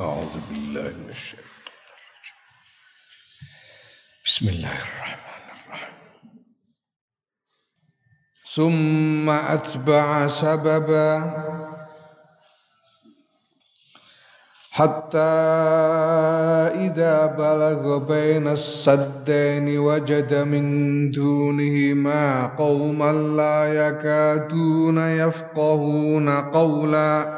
أعوذ بالله من الشيطان الرجيم. بسم الله الرحمن الرحيم. ثم أتبع سببا حتى إذا بلغ بين السدين وجد من دونهما قوما لا يكادون يفقهون قولا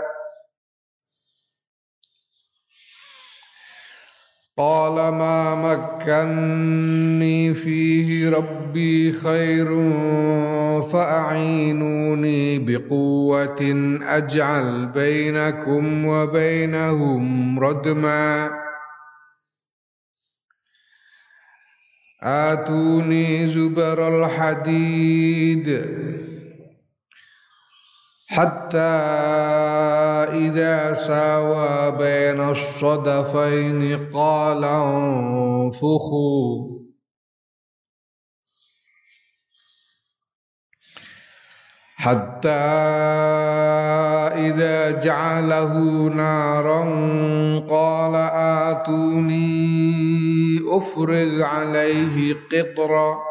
قال ما مكني فيه ربي خير فأعينوني بقوة أجعل بينكم وبينهم ردما. آتوني زبر الحديد. حتى إذا ساوى بين الصدفين قال انفخوا. حتى إذا جعله نارا قال آتوني أفرغ عليه قطرًا.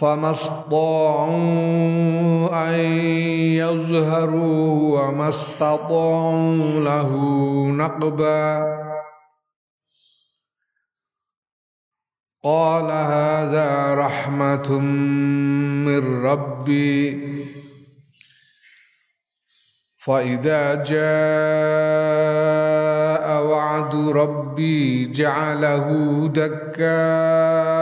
فما استطاعوا أن يظهروا وما استطاعوا له نقبا. قال هذا رحمة من ربي. فإذا جاء وعد ربي جعله دكاً.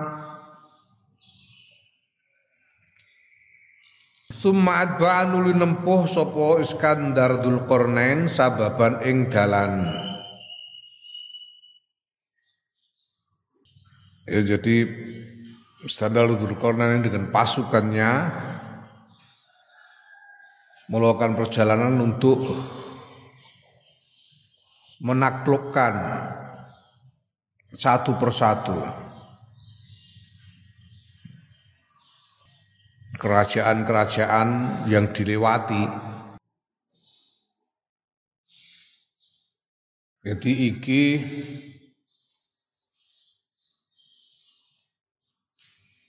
Sumat ba'an nuli nempuh sapa Iskandar Dzulqarnain sababan ing dalan. Ya jadi Iskandar Dzulqarnain dengan pasukannya melakukan perjalanan untuk menaklukkan satu persatu kerajaan-kerajaan yang dilewati. Jadi iki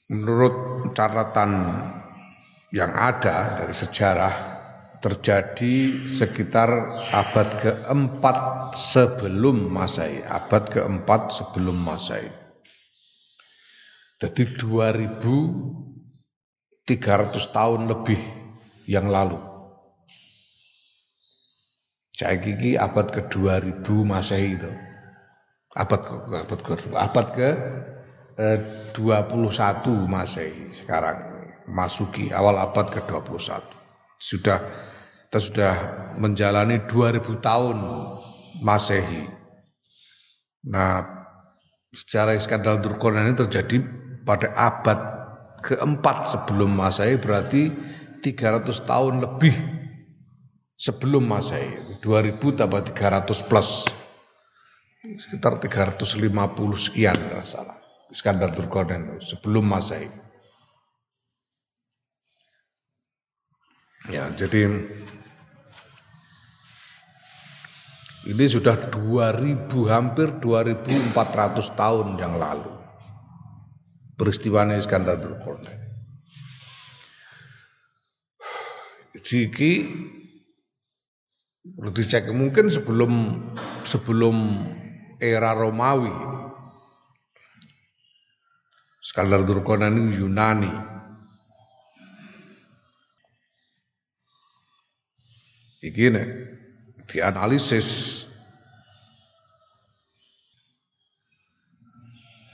menurut catatan yang ada dari sejarah terjadi sekitar abad keempat sebelum Masehi, abad keempat sebelum Masehi. Jadi 2000 300 tahun lebih yang lalu. Saya gigi abad ke 2000 Masehi itu. Abad ke abad ke abad ke eh, 21 Masehi sekarang masuki awal abad ke 21. Sudah kita sudah menjalani 2000 tahun Masehi. Nah, secara skandal Durkonan ini terjadi pada abad keempat sebelum Masehi berarti 300 tahun lebih sebelum Masehi. 2000 tambah 300 plus. Sekitar 350 sekian kalau salah. Iskandar Durkonen sebelum Masehi. Ya jadi ini sudah 2000 hampir 2400 tahun yang lalu peristiwa Iskandar Dzulkarnain. Iki perlu dicek mungkin sebelum sebelum era Romawi. Skandar Durkonan itu Yunani. Iki nih, dianalisis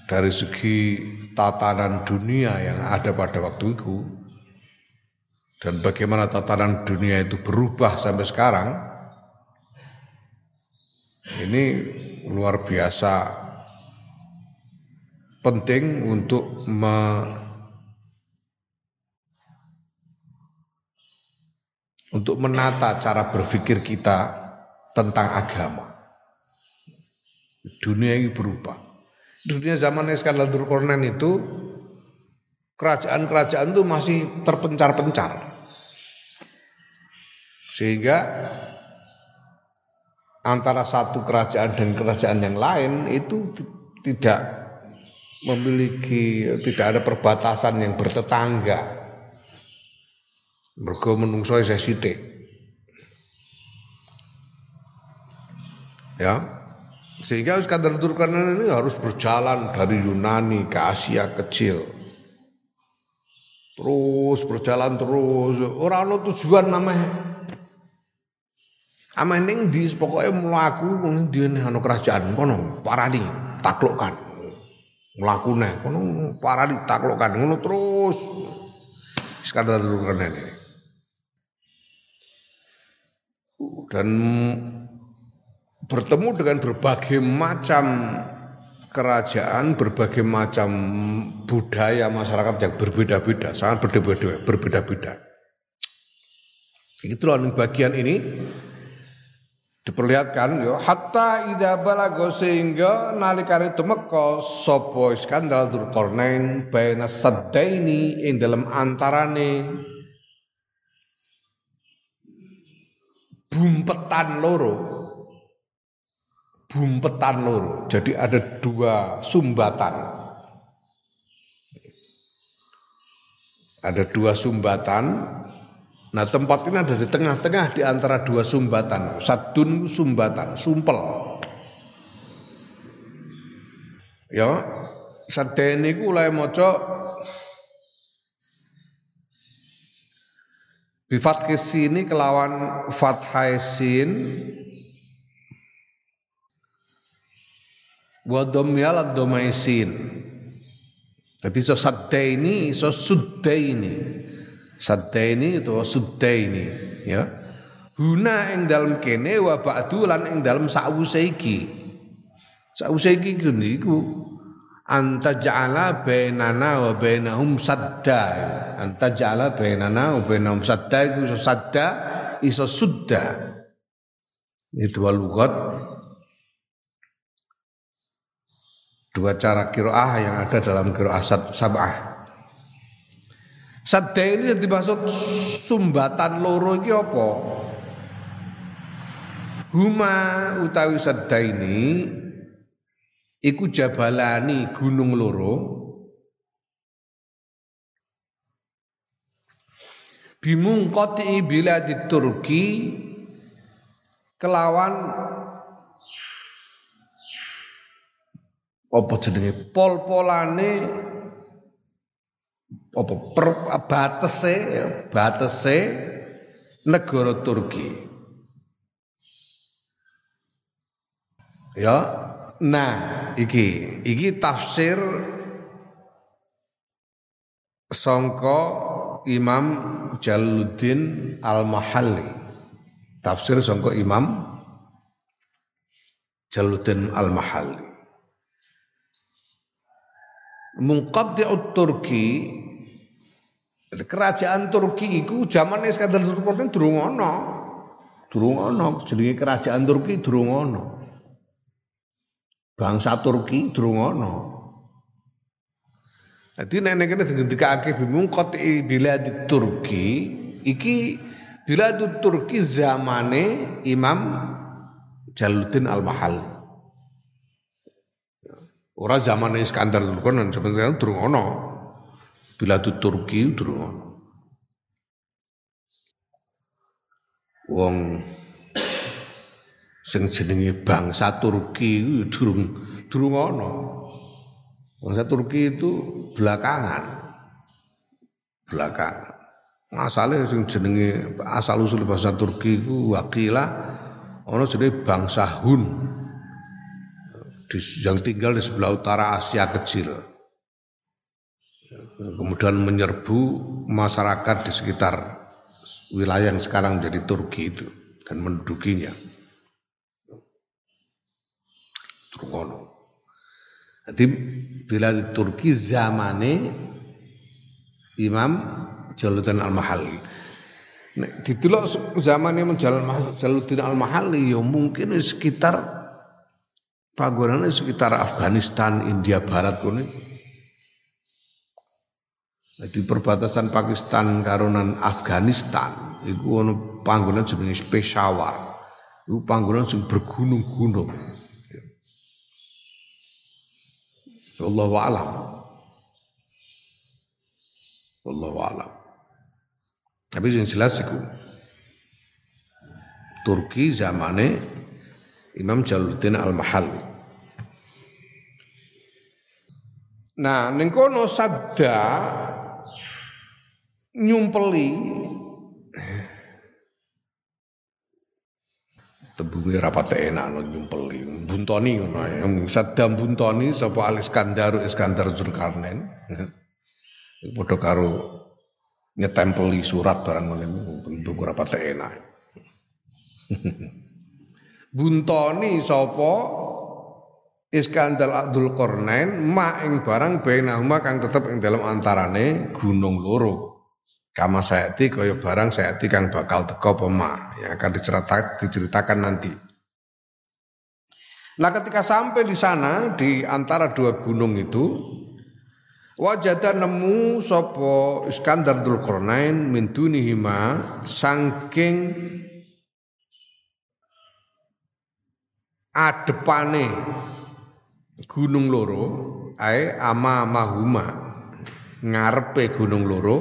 dari segi tatanan dunia yang ada pada waktu itu dan bagaimana tatanan dunia itu berubah sampai sekarang ini luar biasa penting untuk me, untuk menata cara berpikir kita tentang agama. Dunia ini berubah. Dunia zaman Iskandar Durkornen itu kerajaan-kerajaan itu masih terpencar-pencar. Sehingga antara satu kerajaan dan kerajaan yang lain itu tidak memiliki tidak ada perbatasan yang bertetangga. Mergo menungso saya sithik. Ya. Sehingga Iskandar Turkanan ini harus berjalan dari Yunani ke Asia kecil Terus berjalan terus, orang ono tujuan namanya. Ama ning di pokoknya mlaku di anu kerajaan kono parani taklukkan. Mlaku neh kono parani taklukkan terus. Skandal kan ini. Dan bertemu dengan berbagai macam kerajaan berbagai macam budaya masyarakat yang berbeda-beda, sangat berbeda-beda. berbeda-beda. Itulah bagian ini diperlihatkan yo hatta ida balago sehingga nalikane tumeka sapa Iskandar Dzulkarnain baina saddaini ing dalam antarane bumpetan loro bumpetan loro. Jadi ada dua sumbatan. Ada dua sumbatan. Nah tempat ini ada di tengah-tengah di antara dua sumbatan. Sadun sumbatan, sumpel. Ya, sadene iku oleh maca Bifat ke sini kelawan fathai sin wa dhamyal domaisin. Jadi so saddaini so suddaini. Saddaini itu suddaini ya. Huna ing dalam kene wa ba'du lan ing dalam sa'wuse iki. Sa'wuse iki niku anta ja'ala bainana wa bainahum sadda. Anta ja'ala bainana wa bainahum sadda iku iso sadda iso sudda. Itu lugat dua cara kiroah yang ada dalam kiroah sabah. Sadda ini yang dimaksud sumbatan loro apa? Huma utawi sadda ini iku jabalani gunung loro bimung koti bila di Turki kelawan apa jenenge pol-polane apa per, batese batese negara Turki. Ya, nah iki iki tafsir songko Imam Jaluddin Al-Mahalli. Tafsir songko Imam Jaluddin Al-Mahalli. Mungqaddi'ut Turki kerajaan Turki iku zaman Iskandar Durkheim durung ana. Durung ana jenenge kerajaan Turki durung ana. Bangsa Turki durung ana. Jadi nenek kene digendikake bimungqati bilad Turki iki bilad Turki zamane Imam Jaluddin Al-Mahalli. Ora zaman Iskandar Turkonan, zaman sekarang durung ono. Bila tu Turki durung ono. Wong sing jenenge bangsa Turki durung durung ono. Bangsa Turki itu belakangan. Belakangan. Asalnya sing jenenge asal usul bahasa Turki itu wakilah ono jenenge bangsa Hun yang tinggal di sebelah utara Asia kecil. Kemudian menyerbu masyarakat di sekitar wilayah yang sekarang menjadi Turki itu dan mendudukinya. Turkono. Jadi bila di Turki zamane Imam Jaluddin Al-Mahalli. Nek didelok zamane Jaluddin Al-Mahalli ya mungkin sekitar panggonane sekitar Afghanistan, India Barat kene. Di perbatasan Pakistan karonan Afghanistan iku ono panggonan jenenge Peshawar. Iku panggonan sing bergunung-gunung. Wallahu a'lam. Wallahu a'lam. Tapi yang jelas itu Turki zamane Imam Jaluddin Al-Mahalli. Nah, ning kono sadda nyumpeli tembunge rapat enak no nyumpeli. Buntoni ngono ya Saddam buntoni sapa Al Iskandar Iskandar Zulkarnain. Padha karo nyetempeli surat barang ngene. Bentuk rapat enak. Buntoni sapa Iskandar Abdul Qarnain ma ing barang bainahuma kang tetep ing dalam antarane gunung loro Kama sayati kaya barang sayati kang bakal teko pema yang akan diceritakan, diceritakan nanti. Nah ketika sampai di sana di antara dua gunung itu wajada nemu sopo Iskandar Dzulqarnain min dunihima saking adepane gunung loro ae ama mahuma. Ngarepe gunung loro.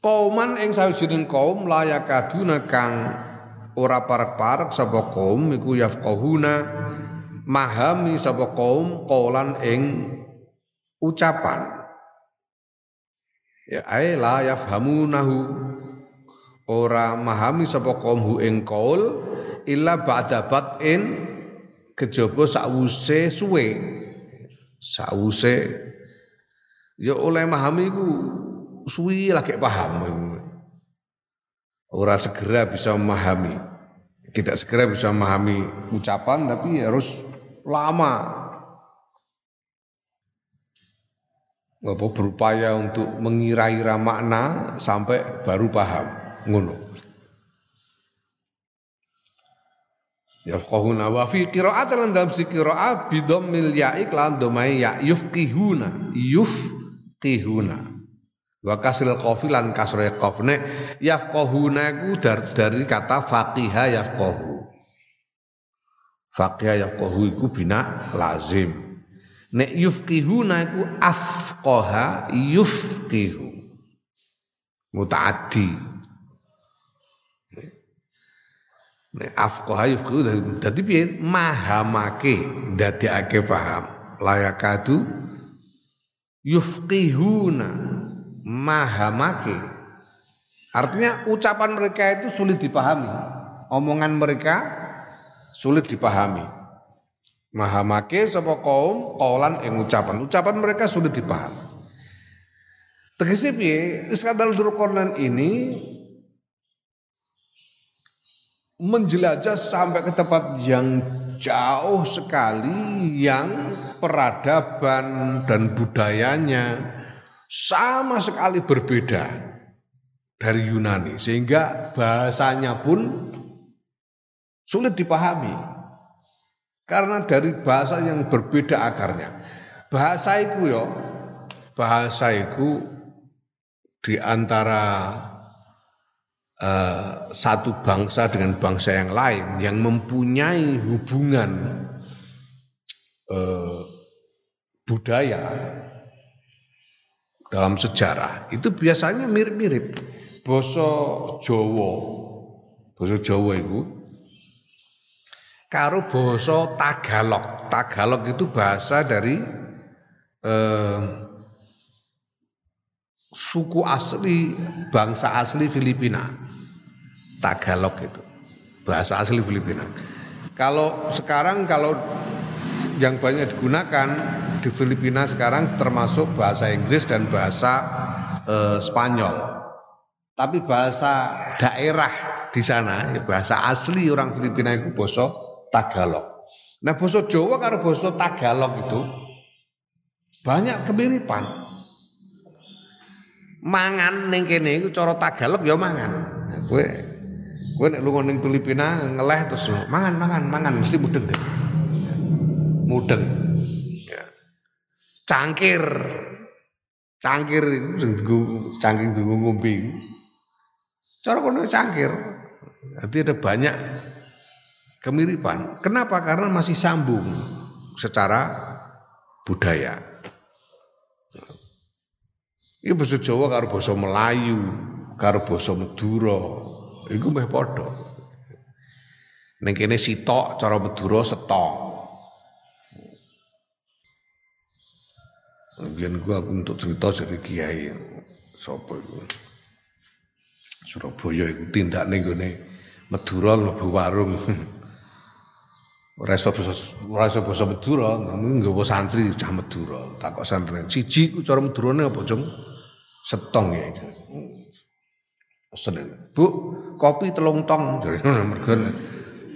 Kauman ing sawijining kaum layakaduna kang ora parek-parek sapa kaum iku yafqahuna. Mahami sapa kaum kaulan ing ucapan. Ya ae la yafhamunahu. Ora mahami sapa kaum hu ing qaul illa ba'da bat'in kejaba sakwuse suwe sakwuse ya oleh mahami iku suwi lagi paham. Ora segera bisa memahami. Tidak segera bisa memahami ucapan tapi harus lama. Apa berupaya untuk mengira-ira makna sampai baru paham. Ngono. Yafqahuna wa fi qira'at lan dalam si qira'ah bidammil ya'i lan domai ya yufqihuna yufqihuna Wa kasril qafi lan kasre qaf nek yafqahuna iku dari, kata faqiha yafqahu. Faqiha yafqahu iku bina lazim. Nek yufqihuna iku afqaha yufqihu. Mutaaddi. Nek afqaha yufqihu dadi piye? Mahamake ndadekake paham. Layakatu yufqihuna mahamake. Artinya ucapan mereka itu sulit dipahami. Omongan mereka sulit dipahami. Mahamake sapa kaum kaulan ing ucapan. Ucapan mereka sulit dipahami. Tegese piye? Iskandar ini menjelajah sampai ke tempat yang jauh sekali yang peradaban dan budayanya sama sekali berbeda dari Yunani. Sehingga bahasanya pun sulit dipahami. Karena dari bahasa yang berbeda akarnya. Bahasa itu yo bahasa itu di antara uh, satu bangsa dengan bangsa yang lain yang mempunyai hubungan uh, budaya dalam sejarah itu biasanya mirip-mirip. Boso Jawa, boso Jawa itu karo basa Tagalog. Tagalog itu bahasa dari eh, suku asli bangsa asli Filipina. Tagalog itu bahasa asli Filipina. Kalau sekarang kalau yang banyak digunakan di Filipina sekarang termasuk bahasa Inggris dan bahasa eh, Spanyol. Tapi bahasa daerah di sana, ya bahasa asli orang Filipina itu bahasa Tagalog. Nah bahasa Jawa karo bahasa Tagalog itu banyak kemiripan. Mangan ning kene iku Tagalog ya mangan. Nah, kowe kowe nek lunga ning Filipina ngeleh terus mangan mangan mangan mesti mudeng deh. Mudeng. Ya. Cangkir. Cangkir itu cangkir dienggo ngombe. Cara kono cangkir. Jadi ada banyak kemiripan. Kenapa? Karena masih sambung secara budaya. Ini bahasa Jawa karo bahasa Melayu, karo bahasa Madura, iku meh padha. Ning kene sitok cara Madura setok. Biyen gua untuk cerita dari kiai sapa iku. Surabaya iku tindakne nggone Madura mlebu warung. Ora iso ora iso basa Madura, nggawa santri cah Madura. Takok santri, siji ku cara Madurane apa, Jung? Setong ya. Pesen. Bu, kopi telung tong. Jadi mergo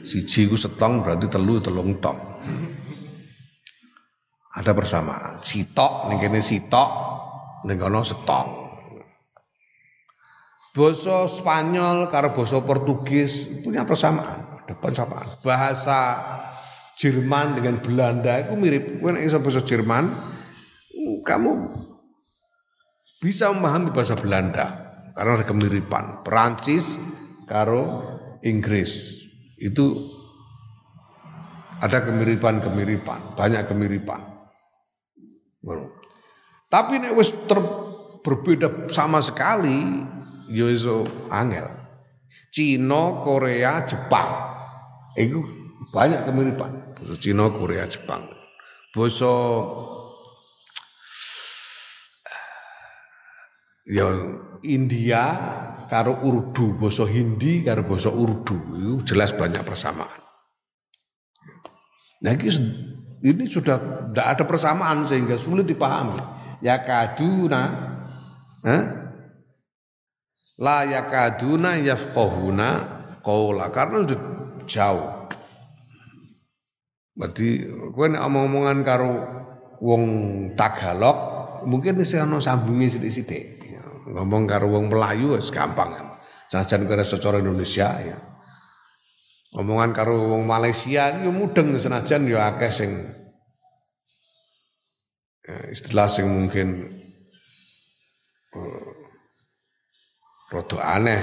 siji ku setong berarti telu telung tong. Ada persamaan. Sitok ning kene sitok ning kono setong. Basa Spanyol karo basa Portugis punya persamaan, ada persamaan. Bahasa Jerman dengan Belanda itu mirip. Kowe iso basa Jerman, kamu bisa memahami bahasa Belanda karena ada kemiripan. Perancis karo Inggris itu ada kemiripan-kemiripan, banyak kemiripan. Tapi nek wis berbeda sama sekali, ya angel. Cina, Korea, Jepang. Itu banyak kemiripan. Cina, Korea, Jepang. Basa ya India karo Urdu, basa Hindi karo basa Urdu itu jelas banyak persamaan. Nah ini sudah tidak ada persamaan sehingga sulit dipahami. Ya kaduna, eh? la yakaduna yafqahuna qaula karena sudah jauh. Berarti nek omong-omongan karo wong Tagalog mungkin wis ana sambunge sithik-sithik. Ngomong karo wong Melayu wis gampang. Senajan kowe secara Indonesia ya. Omongan karo wong Malaysia yo mudeng senajan yo akeh sing ya, istilah sing mungkin uh, rada aneh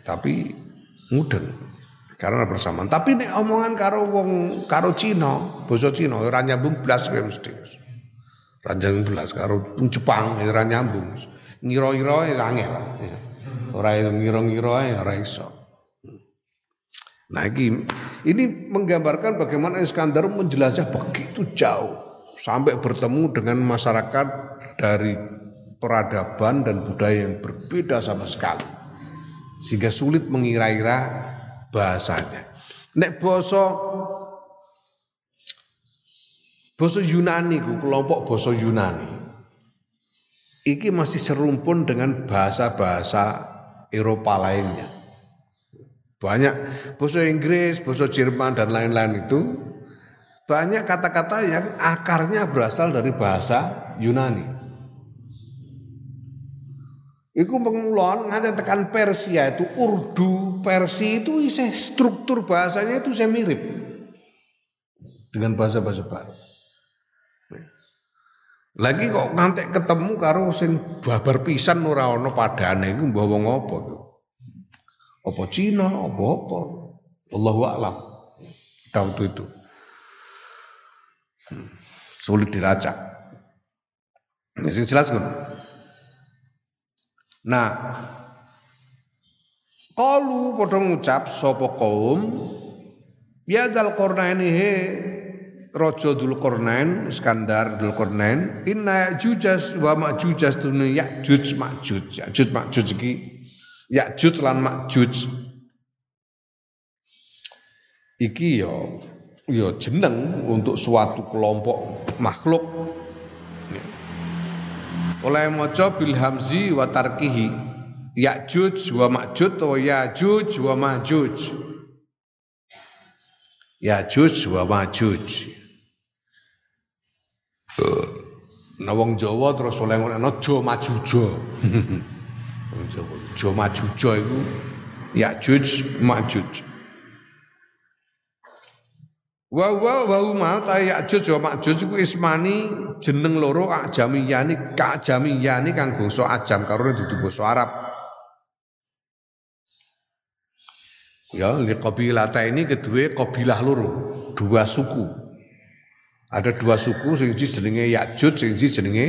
tapi mudeng karena persamaan. Tapi nek omongan karo wong karo Cina, basa Cina ora nyambung blas kowe mesti. Ora blas karo Jepang ora nyambung. Ngira-ngira angel. Ora ngira-ngira ora iso. Nah ini, ini menggambarkan bagaimana Iskandar menjelajah begitu jauh sampai bertemu dengan masyarakat dari peradaban dan budaya yang berbeda sama sekali sehingga sulit mengira-ira bahasanya. Nek boso boso Yunani kelompok boso Yunani iki masih serumpun dengan bahasa-bahasa Eropa lainnya. Banyak bahasa Inggris, bahasa Jerman dan lain-lain itu banyak kata-kata yang akarnya berasal dari bahasa Yunani. Iku pengulon ngajak tekan Persia itu Urdu, Persi itu isi struktur bahasanya itu saya mirip dengan bahasa-bahasa baru. Lagi kok nanti ketemu karo sing babar pisan ora ana padane iku mbah wong apa apa Cina, apa apa. Allahu a'lam. Waktu itu. Hmm. Sulit dilacak. Ini jelas kan? Nah, Kalu padha ngucap sapa kaum Ya dal Qurnaini he Raja Dzulqarnain Iskandar Dzulqarnain inna Ya'juj wa Ma'juj tunu Ya'juj Ma'juj. Ya'juj Ma'juj iki. Ya'juj lan Ma'juj. Iki ya ya jeneng untuk suatu kelompok makhluk. Oleh maca bil hamzi wa tarkihi Ya'juj wa Ma'juj atau Ya'juj wa Ma'juj Ya'juj wa Ma'juj Nah wong Jawa terus oleh ngono Jo Majujo. Wong Jawa Jo Majujo iku Ya'juj Ma'juj. Wa wa wa ma ta Ya'juj wa Ma'juj iku ismani jeneng loro ajamiyani ka ajamiyani kang basa ajam karo dudu basa Arab. Ya, li qabilata ini kedua kabilah loro, dua suku. Ada dua suku sing jenenge Ya'juj sing jenenge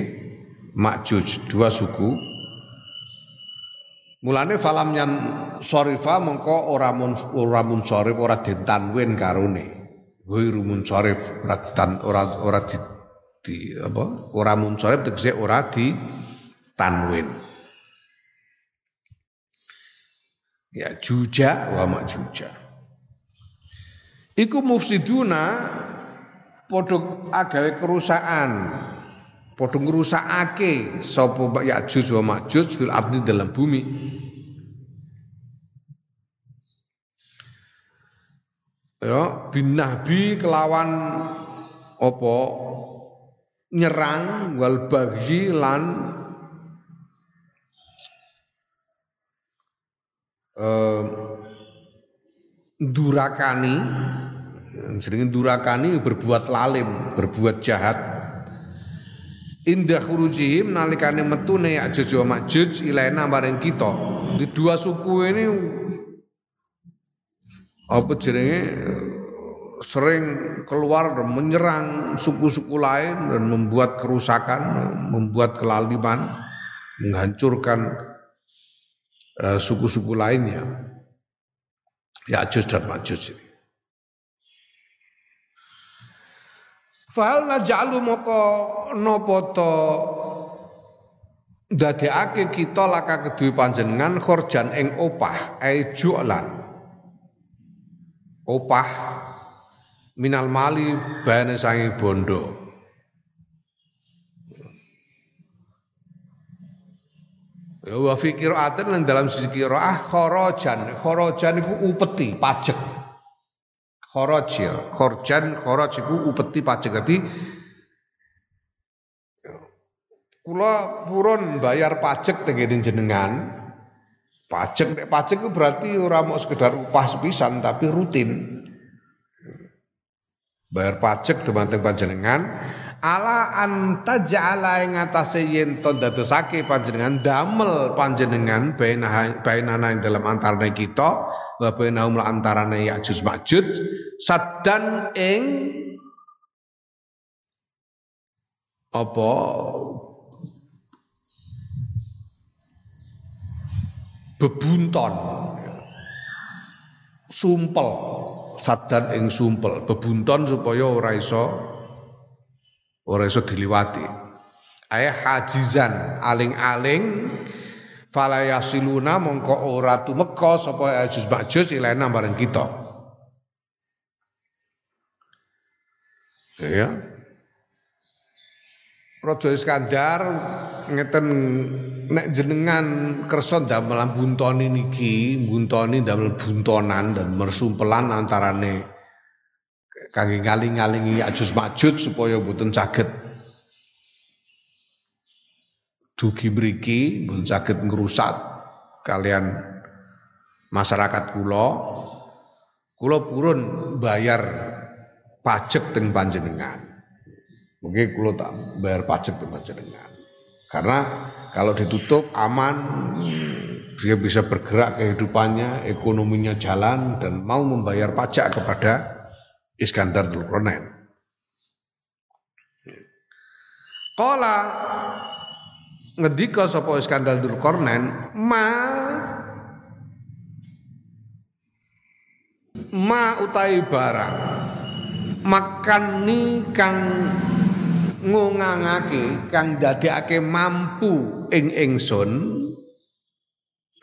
Ma'juj, dua suku. Mulane falam yang sorifa mongko ora mun ora mun sorif ora ditanwin karone. Ghairu mun sorif ora ditan ora ora di, di apa? Ora mun sorif tegese ora di tanwin. Ya juja wa majuja. Iku mufsiduna padha agawe kerusakan padha ngrusakake sapa Ya'juj wa Ma'juj fil ardi dalam bumi ya binahbi kelawan apa nyerang wal baghi lan durakani jenenge durakani berbuat lalim, berbuat jahat. Indah khurujihim nalikane metune Ya'juj wa Ma'juj ilaina maring kita. Di dua suku ini apa jenenge sering keluar menyerang suku-suku lain dan membuat kerusakan, membuat kelaliman, menghancurkan suku-suku lainnya. Ya'juj dan Ma'juj ini. Fahal naj'alu moko napa to ndadekake kita laka kedue panjenengan khorjan ing opah ai ju'lan. Opah minal mali bane sange bondo. Ya wa fi qira'atin lan dalam sisi qira'ah kharajan. Kharajan iku upeti, pajak. Kharaj ya. Kharjan kharaj iku upeti pajak. Dadi kula purun bayar pajak tengene jenengan. Pajak nek pajak itu berarti ora mau sekedar upah sepisan tapi rutin. Bayar pajak dumateng panjenengan ala anta ja'ala ing atase yen to dadosake panjenengan damel panjenengan bainana ing dalam antarane kita wa bainahum la antarane Ya'juj Ma'juj saddan ing apa? Bebunton. Sumpel. Sadan ing sumpel. Bebunton supaya ora iso ora iso diliwati ayah hajizan aling-aling fala yasiluna mongko ora tumeka sapa Ya'juj Ma'juj ilena bareng kita. Ya. Raja Iskandar ngeten nek jenengan kersa damel buntoni niki, buntoni damel buntonan dan mersumpelan antarane kangge ngaling-ngalingi Ya'juj Ma'juj supaya mboten saged. Dugi mriki pun saged ngrusak kalian masyarakat kula. Kula purun bayar pajak teng panjenengan. Mungkin kula tak bayar pajak teng panjenengan. Karena kalau ditutup aman dia bisa bergerak kehidupannya ekonominya jalan dan mau membayar pajak kepada Iskandar Dzulkarnain Qala ngedika sapa Iskandar Dzulkarnain ma ma utai barang makan ni kang ngongangake kang dadekake mampu ing ingsun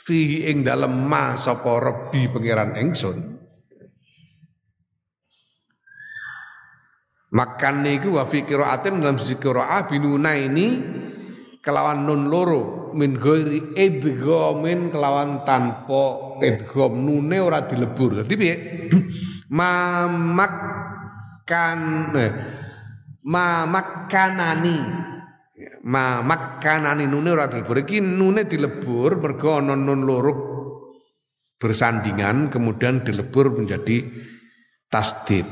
fihi ing dalem ma sapa rebi pangeran ingsun Makan niku wa fi qiraatin dalam sisi qiraah binuna ini kelawan nun loro min ghairi idghamin kelawan tanpa idgham nune ora dilebur. Dadi piye? Ma makan eh, ma makanani ma makanani nune ora dilebur. Iki nune dilebur mergo ana nun loro bersandingan kemudian dilebur menjadi tasdid.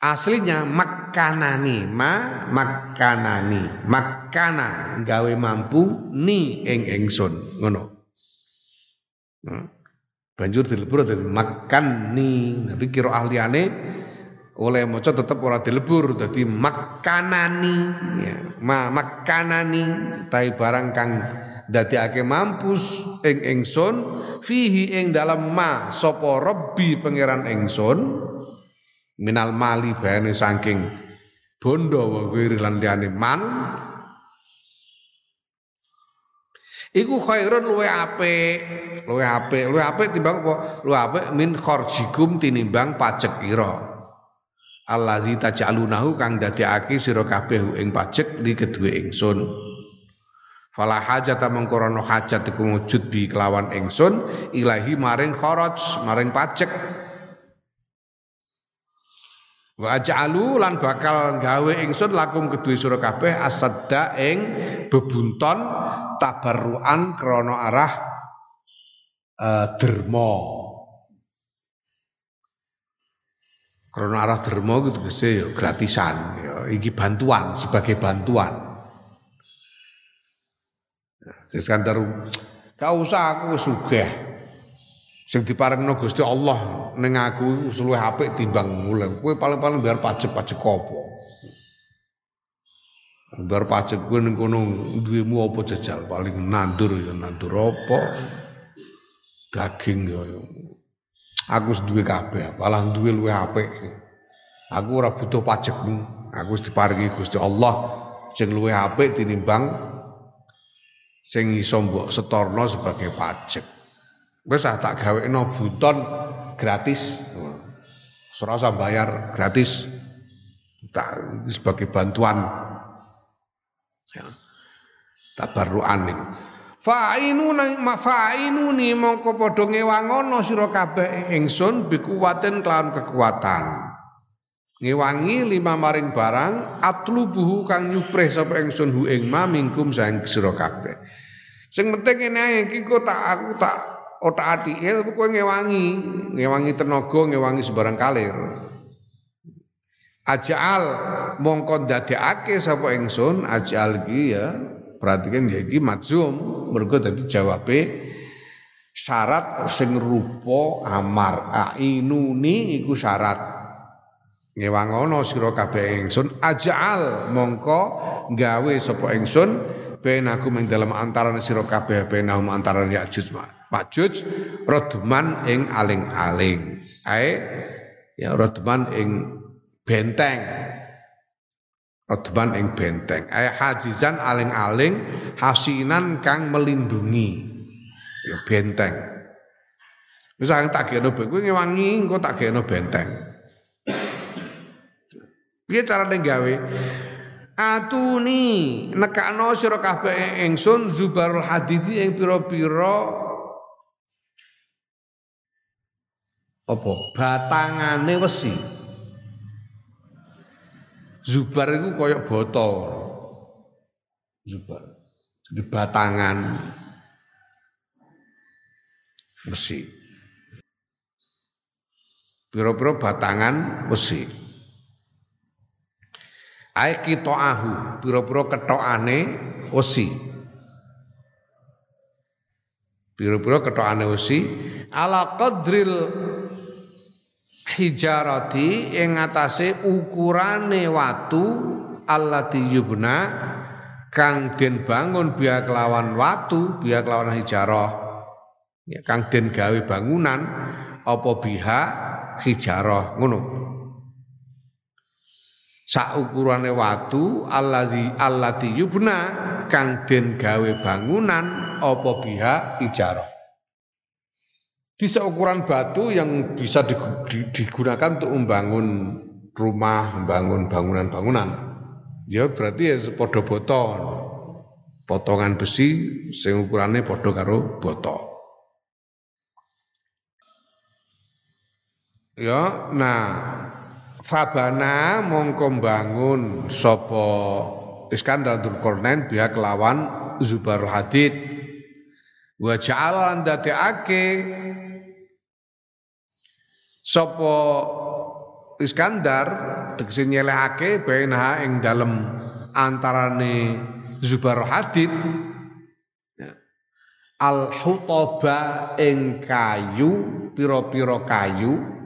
Aslinya makanani, ma makanani, makana gawe mampu ni ing ingsun ngono. Nah, banjur dilebur makan ni. Tapi kira ahliane oleh maca tetep ora dilebur dadi makanani ya. Ma makanani tai barang kang dadekake mampus ing ingsun fihi ing dalam ma sapa rabbi pangeran ingsun minal mali bayane saking bondo wa kuwi lan liyane man. Iku khairun luwe apik luwe apik luwe apik timbang apa? Luwe apik min kharjikum tinimbang pajak ira. Allazi taj'alunahu kang dadekake sira kabeh ing pajak li kedue ingsun. Fala hajata mengkorono hajat iku wujud bi kelawan ingsun ilahi maring kharaj maring pajak Wa aj'alu lan bakal gawe ingsun lakum kedue sira kabeh asadda ing bebunton tabarruan krana arah uh, derma. Krana arah derma gitu gese ya gratisan ya iki bantuan sebagai bantuan. Iskandar kau usah aku sugih sing diparengno Gusti Allah ning aku luwih apik timbang mulai kowe paling-paling biar pajak-pajak apa? Biar pajak gue ning kono duwemu apa jajal? Paling nandur ya nandur apa? Daging ya. Aku wis duwe kabeh paling duwe luwih apik. Aku ora butuh pajakmu. Aku wis diparingi Gusti Allah sing luwih apik tinimbang sing iso mbok setorno sebagai pajak Wes ah, tak gawekno buton gratis. Usah bayar gratis. Tak sebagai bantuan. Ya. Tabarruan niku. Fa'inu nang mafa'inu ni mongko padha ngewangono sira kabeh ingsun bikuwaten kelawan kekuatan. Ngewangi lima maring barang atlubuhu kang nyupreh sapa ingsun hu ing ma mingkum sira kabeh. Sing penting ngene iki tak aku tak otak ya tapi ngewangi, ngewangi tenaga, ngewangi sebarang kalir. Ajal mongko ndadekake sapa ingsun, ajal iki ya perhatikan ya iki majzum mergo dadi jawabe syarat sing rupa amar ainuni iku syarat ngewangono sira kabeh ingsun ajal mongko gawe sapa ingsun benaku ing dalam antarané sira kabeh benahum antarané Ya'juj Ma'juj rodman ing aling-aling. Ae ya rodman ing benteng. Rodman ing benteng. Ae hajizan aling-aling hasinan kang melindungi. Ya benteng. Wis tak kene kowe ngewangi engko tak kene benteng. Piye carane gawe? Atuni. Nekakno sira kabeh ingsun zubarul hadidi ing pira-pira apa? Batangane wesi. Zubar itu koyok botol Zubar di batangan besi Piro-piro batangan besi Ae kita ahu Piro-piro ketokane besi Piro-piro ketokane besi Ala qadril hijarati ing ngatasé ukurane watu allati yubna kang den bangun biya kelawan watu biya kelawan hijarah. Ya, kang den gawe bangunan apa biha hijarah ngono sak ukurane watu alladzi allati yubna kang den gawe bangunan apa biha hijarah di seukuran batu yang bisa digunakan untuk membangun rumah, membangun bangunan-bangunan. Ya berarti ya podo boton. Potongan besi sing ukurannya podo karo botol. Ya, nah Fabana mongko bangun sapa Iskandar Dzulkarnain biha kelawan Zubar Hadid. Wa ja'ala lan dadekake Sopo Iskandar tegese nyelehake bainaha ing dalem antarane Zubar Hadid. Ya. al hutaba ing kayu pira-pira kayu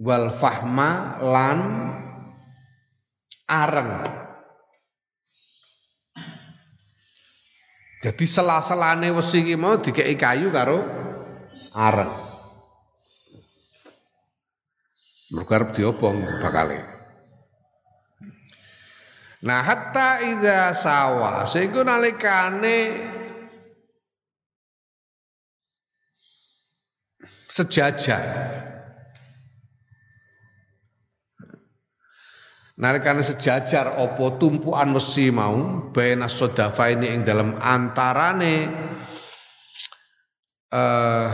wal fahma lan areng Jadi sela-selane wesi iki mau dikeki kayu karo areng. Mergo arep diobong bakale. Nah hatta idza sawa sehingga nalikane sejajar Nalikane sejajar opo tumpuan wesi mau baina sodafa ini ing dalam antarane uh,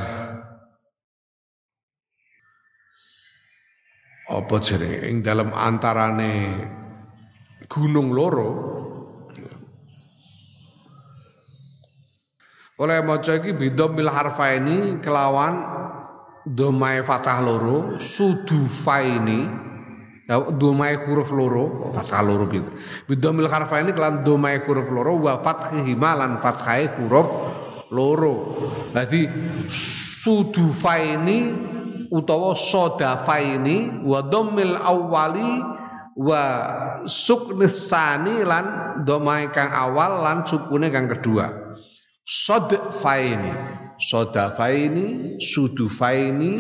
apa jenenge ing dalam antarane gunung loro. Oleh maca iki bidomil harfa ini kelawan domai fatah loro sudufa ini ya, domai huruf loro fathah loro gitu bidomil harfa ini kelawan domai huruf loro wa fathihi malan fathai huruf loro. Berarti sudufa ini utawa sodafaini wa dhammil awwali wa suknisani lan domai kang awal lan sukune kang kedua. Sodfaini sodafaini sudufaini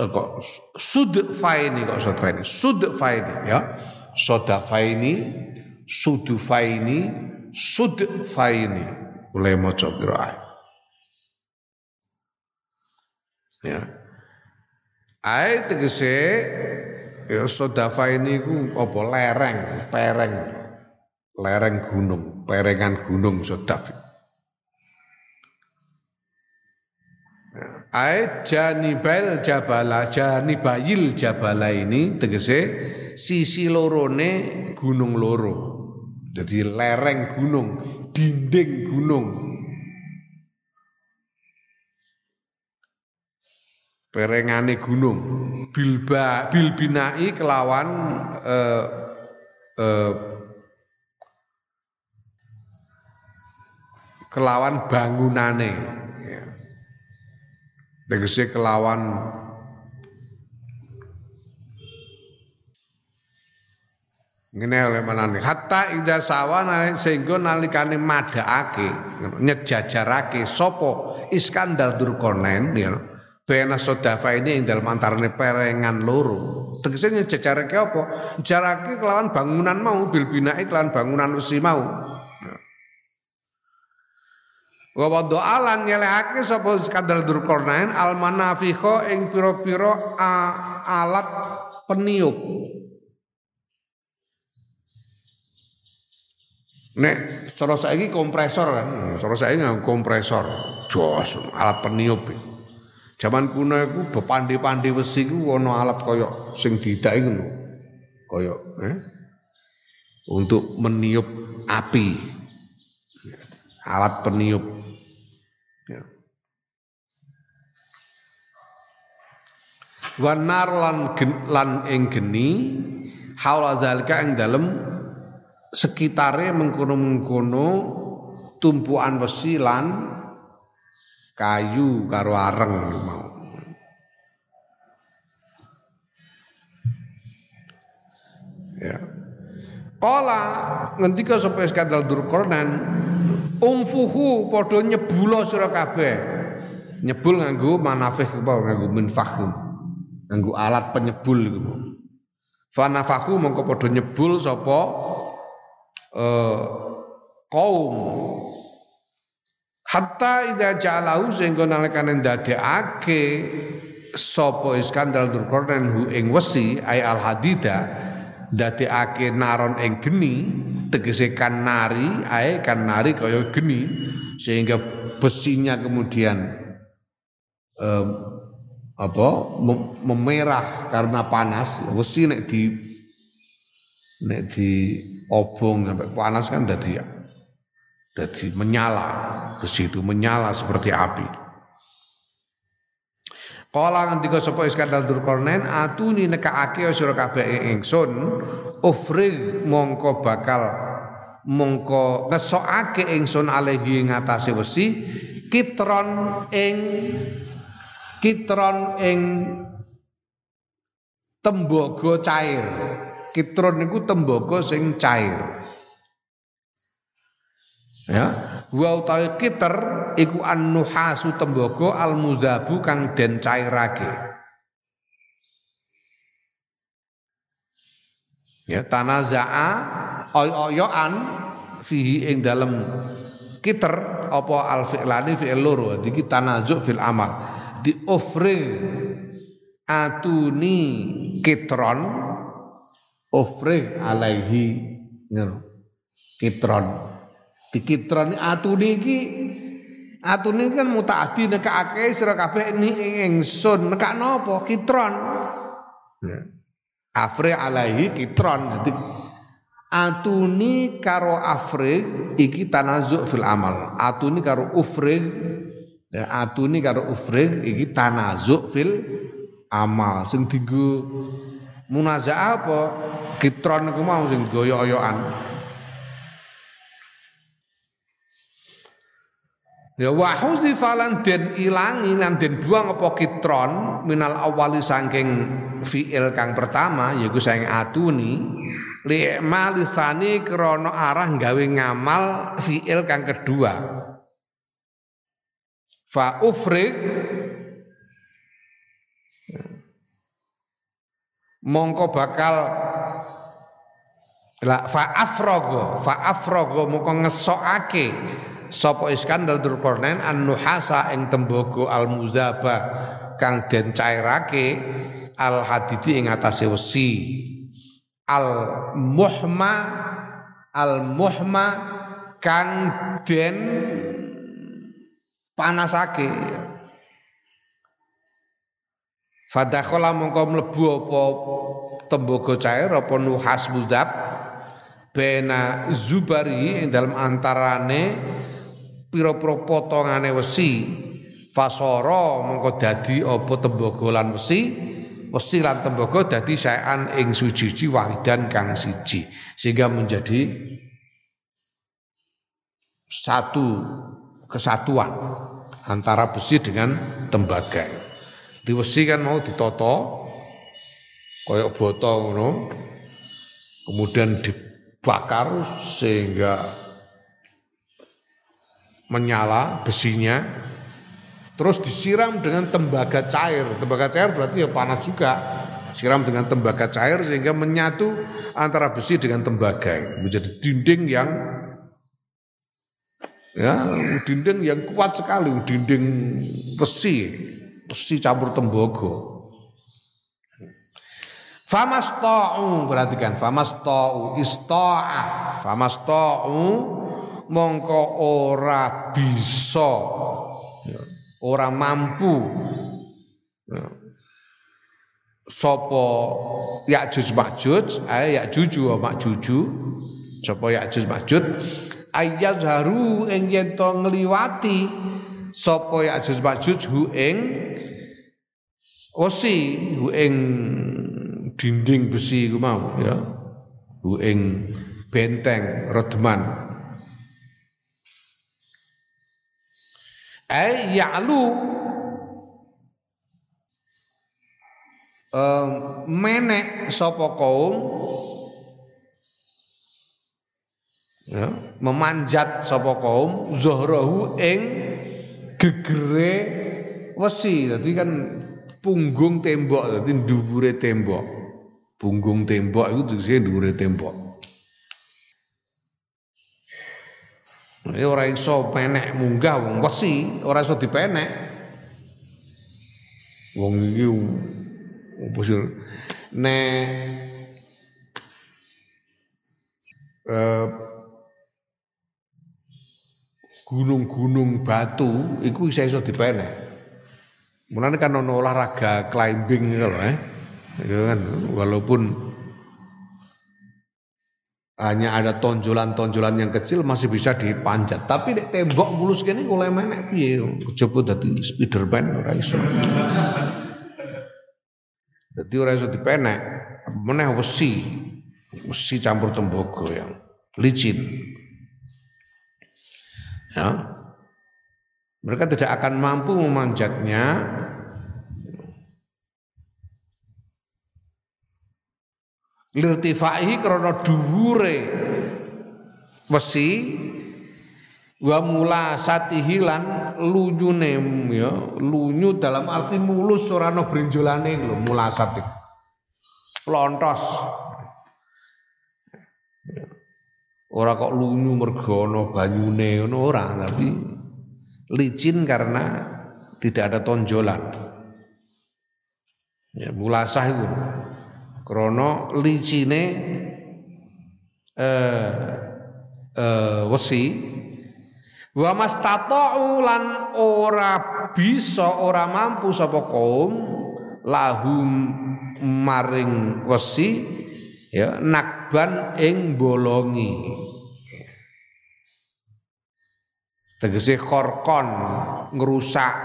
kok sudfaini kok sudfaini sudfaini ya. Sodafaini sudufaini sudfaini mulai maca qiraat ya. Ae tegese ya sodafa ini ku apa lereng, pereng. Lereng gunung, perengan gunung sodaf. Ae janibal jabala, janibayil jabala ini tegese sisi lorone gunung loro. Jadi lereng gunung, dinding gunung. perengane gunung bilba bilbinai kelawan eh, eh, kelawan bangunane. Tegese kelawan ngene oleh manane hatta ida sawa sehingga nalikane madhaake nyejajarake sapa Iskandar Durkonen ya Bena sodafa ini yang dalam antarane perengan loro. Tegesnya jajarake apa? Jajarake kelawan bangunan mau bil kelawan bangunan usi mau. Wa wadha alan nyelehake sapa Iskandar Dzulkarnain al manafikha ing pira-pira alat peniup. Nek cara saiki kompresor kan, cara saiki kompresor, jos alat peniup. Zaman kuno iku bepandi-pandi besi iku ana alat kaya sing didaki ngono. Kaya eh? untuk meniup api. Alat peniup. Ya. Wanar lan lan ing geni haula zalika ing dalem sekitare mengkono-mengkono tumpuan besi lan kayu karo areng mau. Kala ngendika sapa Iskandar Durkornan umfuhu padha nyebulo sira kabeh. Nyebul nganggo manafih apa nganggo minfah. nganggo alat penyebul iku fanafahu mongko padha nyebul sapa eh kaum hatta idza ja'alahu sehingga nalikane ndadekake sapa Iskandar Dzulkarnain hu ing wesi ay al hadida ndadekake naron ing geni tegese kan nari ae kan nari kaya geni sehingga besinya kemudian um, apa memerah karena panas. Besi nek di nek di obong sampai panas kan jadi jadi menyala. Besi itu menyala seperti api Kala ngendika sapa Iskandar Dzulkarnain atuni nekakake sira kabeh ingsun ufri mongko bakal mongko ngesokake ingsun alehi ing atase wesi kitron ing kitron ing tembaga cair. Kitron niku tembaga sing cair. Ya wa utawi kiter iku an-nuhasu tembaga al-muzabu kang den cairake. Ya tanazaa oy-oyoan fihi ing dalem kiter apa al-fi'lani fi'il loro. Iki tanazuk fil amal. Di ofre atuni kitron ofre alaihi kitron dikitron atune iki atune kan mutaaddi nekake sira kabeh ingsun. Nekak napa kitron. Ya. afre alaihi kitron. Dadi atuni karo afre iki tanazuk fil amal. Atuni karo ufre ya atuni karo ufre iki tanazuk fil amal. Sing dienggo munazaa apa? Kitron iku mau sing goyo-oyoan Ya wa falan den ilangi lan den buang apa kitron minal awali saking fiil kang pertama yaiku saing atuni li malisani krana arah gawe ngamal fiil kang kedua. Fa ufrik mongko bakal la fa afrogo fa afrogo mongko ngesokake sapa Iskandar Dzulkarnain an-nuhasa ing tembaga al-muzaba kang den cairake al hadidi ing atase wesi. Al muhma al muhma kang den panasake. Fadakhala mongko mlebu apa tembaga cair apa nuhas muzab bena zubari ing dalam antarane pira-pira potongane wesi fasara mengko dadi apa tembaga lan wesi wesi lan tembaga dadi saean ing suci wahidan kang siji sehingga menjadi satu kesatuan antara besi dengan tembaga. Di wesi kan mau ditoto koyok botol ngono. Kemudian dibakar sehingga menyala besinya terus disiram dengan tembaga cair. Tembaga cair berarti ya panas juga. Siram dengan tembaga cair sehingga menyatu antara besi dengan tembaga. Menjadi dinding yang ya dinding yang kuat sekali. Dinding besi besi campur tembaga. Famasta'u perhatikan. Famasta'u ista'a. Famasta'u mongko ora bisa. Ya, ora mampu. Ya. sapa Ya'juj Ma'juj ay Ya'juj wa Ma'juju sapa Ya'juj Ma'juj ayat haru ing yen to ngliwati sapa Ya'juj Ma'juj hu ing osi hu ing dinding besi ku mau ya. Hu ing benteng redman ay ya'lu um, menek sapa kaum ya, memanjat sapa kaum zuhrahu ing gegere wesi. Dadi kan punggung tembok dadi dhuwure tembok. Punggung tembok iku tegese dhuwure tembok. Ini ora iso penek munggah wong wesi, ora iso dipenek. Wong iki opo sih nek eh, gunung-gunung batu iku bisa iso dipenek. Mulane kan ono olahraga climbing gitu eh. Itu kan walaupun hanya ada tonjolan-tonjolan yang kecil masih bisa dipanjat. Tapi di tembok mulus kene mulai menek piye? Kejaba dadi Spiderman ora iso. Dadi ora iso dipenek. Meneh wesi. Wesi campur tembaga yang licin. Ya. Mereka tidak akan mampu memanjatnya lirtifaihi krana dhuwure wesi wa mula satihi lan lunyune ya lunyu dalam arti mulus ora ana brenjolane lho mulasat lontos ora kok lunyu mergo banyune ngono ora tapi licin karena tidak ada tonjolan. Ya, mulasah itu. Krono licine eh, eh, wesi. Wa mastata'u lan ora bisa ora mampu sapa kaum lahum maring wesi ya nakban ing bolongi. Tegese khorkon ngrusak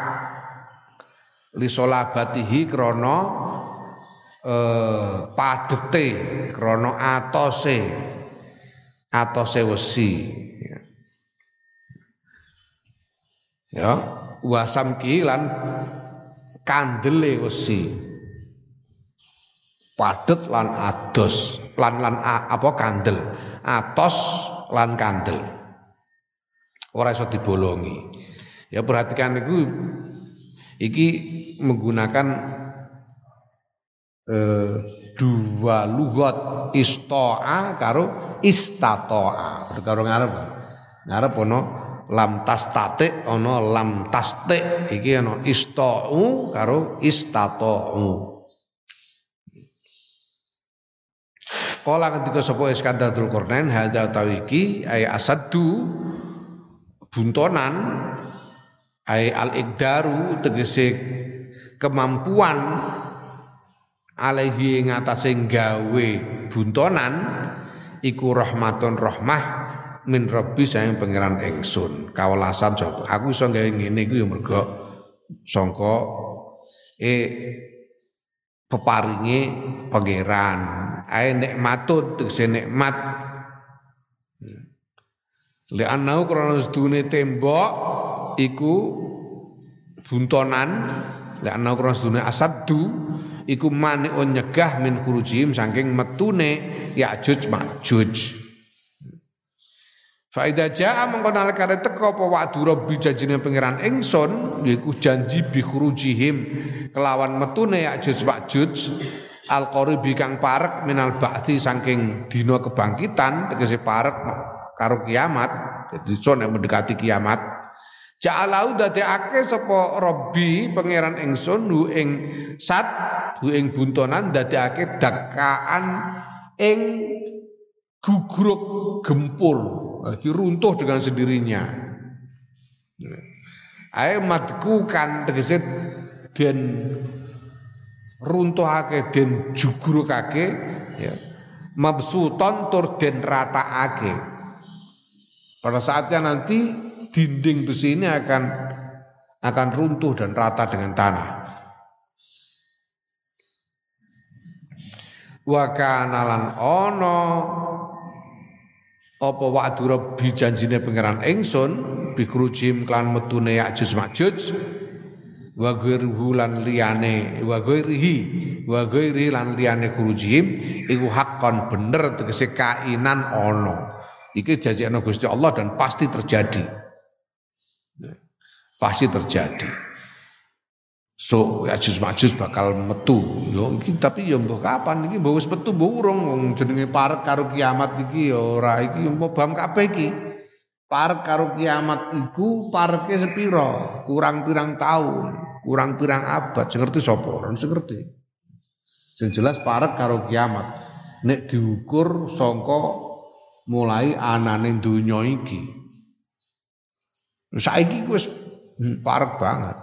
lisolabatihi krana eh, padete krana atose atose wesi. Ya wasam lan kandele wesi. Padet lan ados lan lan apa kandel. Atos lan kandel. Ora iso dibolongi. Ya perhatikan itu iki menggunakan eh, dua lugat istoa karo istatoa. Karo ngarep. Ngarep ono lam tastate ono lam taste iki ono istau karo istatau. Kala ketika sapa Iskandar Dzulkarnain hadza tawiki ay asaddu buntonan ai al ikdaru tegese kemampuan alaihi ing atase gawe buntonan iku rahmatun rahmah min rabbi sayang pangeran ingsun kawelasan sapa? Aku iso gawe ngene iku ya mergo sangka e peparinge pangeran. Ae nikmatun tegese nikmat. Li'annahu krana sedune tembok iku buntonan. Li'annahu krana sedune asaddu iku maniun nyegah min khurujihim saking metune Ya'juj Ma'juj. Faida jaa mengko nalikane teko apa wa'du rabbi janjine pangeran ingsun yaiku janji bi khurujihim kelawan metune Ya'juj Ma'juj al qaribi kang parek minal ba'thi saking dina kebangkitan tegese parek karo kiamat jadi son yang mendekati kiamat Ja'alau dadekake sapa Robbi pangeran ingsun hu ing sat hu ing buntonan dadekake dakaan ing gugruk gempur diruntuh dengan sendirinya. Ae matku kan tegese den runtuhake den jugrukake ya mabsuton tur den rataake pada saatnya nanti dinding besi ini akan akan runtuh dan rata dengan tanah. Wa kanalan ono apa wa'du rabbi janjine pangeran ingsun bi krujim klan metune Ya'juj Ma'juj wa ghairuhu lan liyane wa ghairihi wa ghairi lan liyane krujim iku hakon bener tegese kainan ono Iki janji Gusti Allah dan pasti terjadi. Pasti terjadi. So Ya'juj Ma'juj bakal metu. Yo tapi yo mbah kapan iki mbah wis metu mbah urung wong jenenge parek karo kiamat iki yo ora iki mbah bam kabeh iki. Parek karo kiamat iku pareke sepiro? Kurang pirang tahun, kurang pirang abad. Sing ngerti sapa? Ora sing ngerti. Sing jelas parek karo kiamat. Nek diukur sangka mulai anane donya iki. Saiki wis parek banget.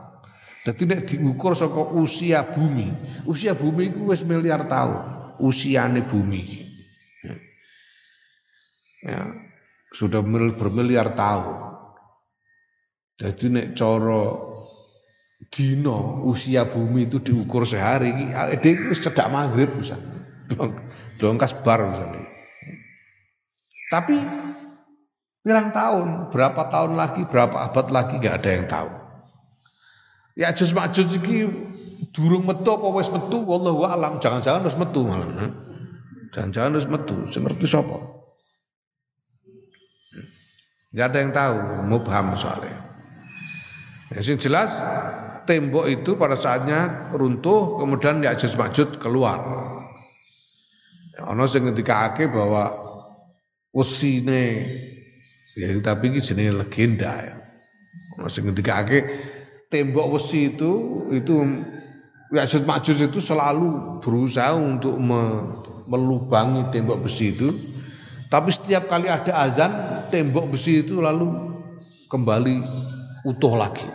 Jadi nek diukur saka usia bumi, usia bumi itu wis miliar tahun, usiane bumi. Ya, sudah bermiliar tahun. Jadi nek cara dino usia bumi itu diukur sehari iki wis cedak maghrib bisa. Dongkas bar misalnya. Tapi bilang tahun, berapa tahun lagi, berapa abad lagi gak ada yang tahu. Ya Ya'juj Ma'juj iki durung metu apa metu wallahu alam jangan-jangan wis metu malah. Jangan-jangan wis metu, sing ngerti sapa? Gak ada yang tahu, mubham soalnya. Ya, sing jelas tembok itu pada saatnya runtuh kemudian Ya'juj Ma'juj keluar. Ya, ono sing ngendikake bahwa usine ya tapi ini jenis legenda ya. Ono sing ngendikake tembok besi itu itu Ya'juj Ma'juj itu selalu berusaha untuk me, melubangi tembok besi itu. Tapi setiap kali ada azan, tembok besi itu lalu kembali utuh lagi.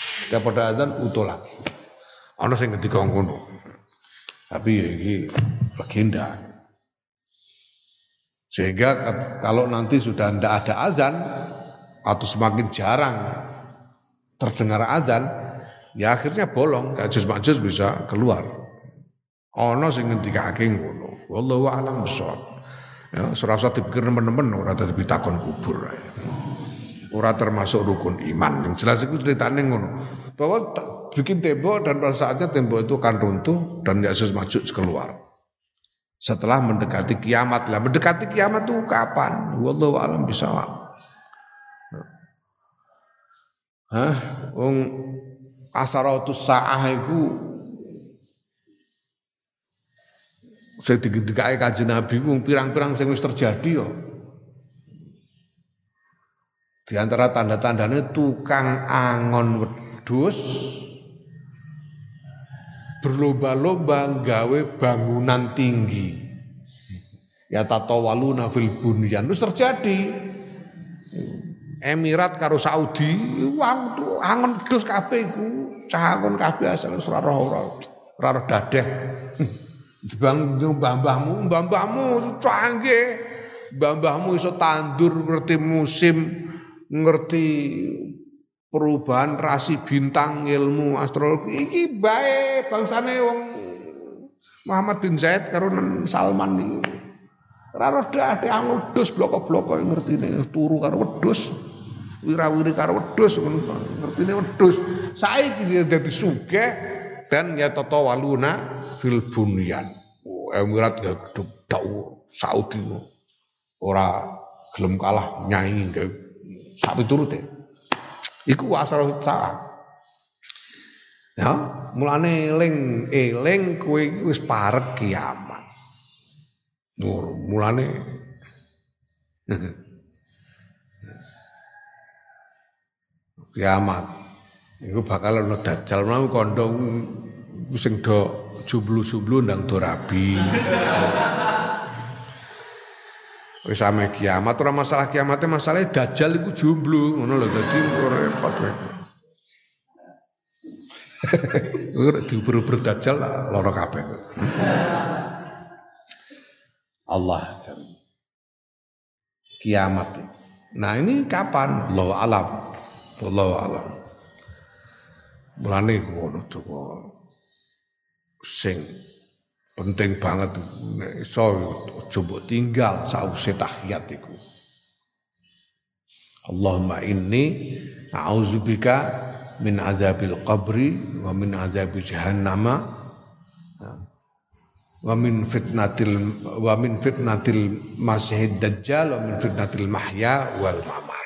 Setiap ada azan utuh lagi. Ana sing ngendika ngono. Tapi ya ini legenda. Sehingga kalau nanti sudah tidak ada azan atau semakin jarang terdengar azan, ya akhirnya bolong, Ya'juj Ma'juj bisa keluar. Ono sing ngendikake ngono. Wallahu a'lam bishawab. Ya, ora usah dipikir nemen-nemen ora takon kubur. Ora termasuk rukun iman. Yang jelas itu ceritanya ngono. Bahwa bikin tembok dan pada saatnya tembok itu akan runtuh dan Yesus Ma'juj keluar. Setelah mendekati kiamat lah, mendekati kiamat itu kapan? Wallahu a'lam bishawab. Hah? Wong asaratus saah iku sing digedhekake Kanjeng Nabi wong pirang-pirang sing wis terjadi yo. Di antara tanda-tandanya tukang angon wedhus berlomba-lomba gawe bangunan tinggi. Ya tatawaluna fil bunyan. Terus terjadi. Emirat karo Saudi uang tuh angon dos kabeh iku cah angon kabeh asal ora roh ora ora dadeh dibang mbah-mbahmu mbah-mbahmu canggih mbah-mbahmu iso tandur ngerti musim ngerti perubahan rasi bintang ilmu astrologi iki bae bangsane wong Muhammad bin Zaid karo Salman iki Ora roda ade angon dos bloko-bloko ngertine turu karo wedhus. Wirawiri karo wedhus ngertine wedhus. Saiki dia dadi sugih dan ya tata waluna fil bunyan. Oh, Emirat gak tau Saudi ora gelem kalah nyanyi gak sak piturute. Iku asal salah. Ya, mulane eling eling kowe wis parek kiamat. Nur, mulane kiamat. Iku bakal ana dajjal mau kandha sing do jublu-jublu ndang do rabi. Wis ame kiamat ora masalah kiamate masalah dajjal iku jomblo ngono lho dadi repot wae. Ora diuber-uber dajjal lara kabeh. Allah kiamat. Nah ini kapan? Allah alam. Allah alam. Mulane ngono tuh sing penting banget iso coba tinggal sause tahiyat iku. Allahumma inni a'udzubika min azabil qabri wa min azabil jahannama wa min fitnatil wa min fitnatil masihid dajjal wa min fitnatil mahya wal mamat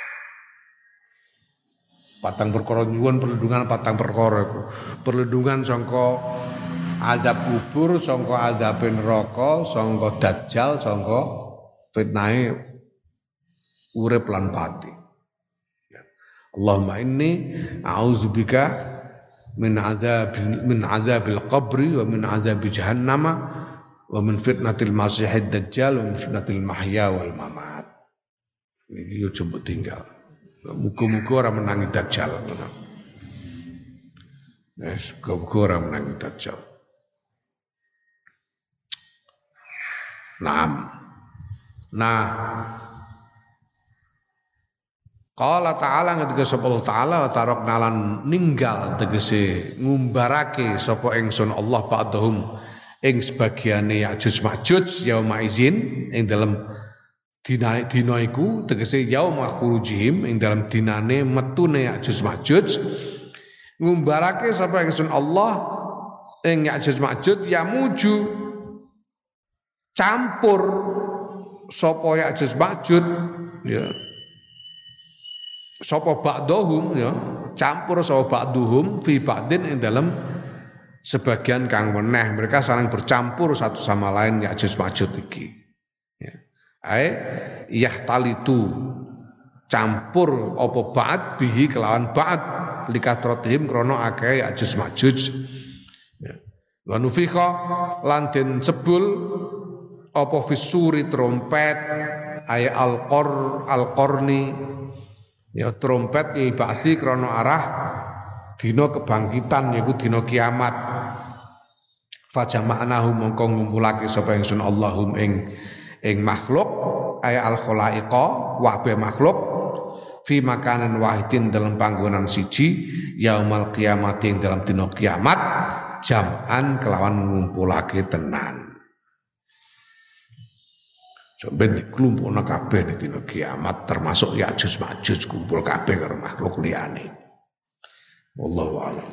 Patang perkara nyuwun perlindungan patang perkara. Perlindungan sangka azab kubur, sangka azab neraka, sangka dajjal, sangka fitnahe urip lan pati. Allahumma inni a'udzubika min azab min azabil qabri wa min azab jahannam wa min fitnatil masiihid dajjal wa min fitnatil mahya wal mamat. Ini yo coba tinggal. Muga-muga ora menangi dajjal. Wes, muga-muga menangi dajjal. Naam. Nah, Qala ta'ala ketika sapa Allah taala tarok nalan ninggal tegese ngumbarake sapa ingsun Allah ba'dahum ing sebagiane Ya'juj Ma'juj yauma izin ing dalam dina dina iku tegese yauma khurujihim ing dalam dinane metune Ya'juj Ma'juj ngumbarake sapa ingsun Allah ing Ya'juj ya muju campur sapa Ya'juj Ma'juj ya. Sapa ba'dhum ya. Campur sapa ba'dhum fi ba'din ing dalam sebagian kang meneh. Mereka saling bercampur satu sama lain Ya'juj Ma'juj iki ya. Ae yahtalitu campur apa ba'd bihi kelawan ba'd likatrotihim krana akeh Ya'juj Ma'juj ya. Wa lan den sebul apa fisuri trompet ay alqor alqorni Ya trompet ibasi krono arah dina kebangkitan yaiku dina kiamat. Fajama'nahu mongko ngumpulake sapa ingsun Allahum ing ing makhluk ay al khalaiqa wahbe makhluk fi makanan wahidin dalam panggonan siji yaumal kiamat ing dalam dina kiamat jam'an kelawan ngumpulake tenan. Sampai dikelompokno kabeh ning dina kiamat termasuk Ya'juj Ma'juj kumpul kabeh karo makhluk liyane. Wallahu a'lam.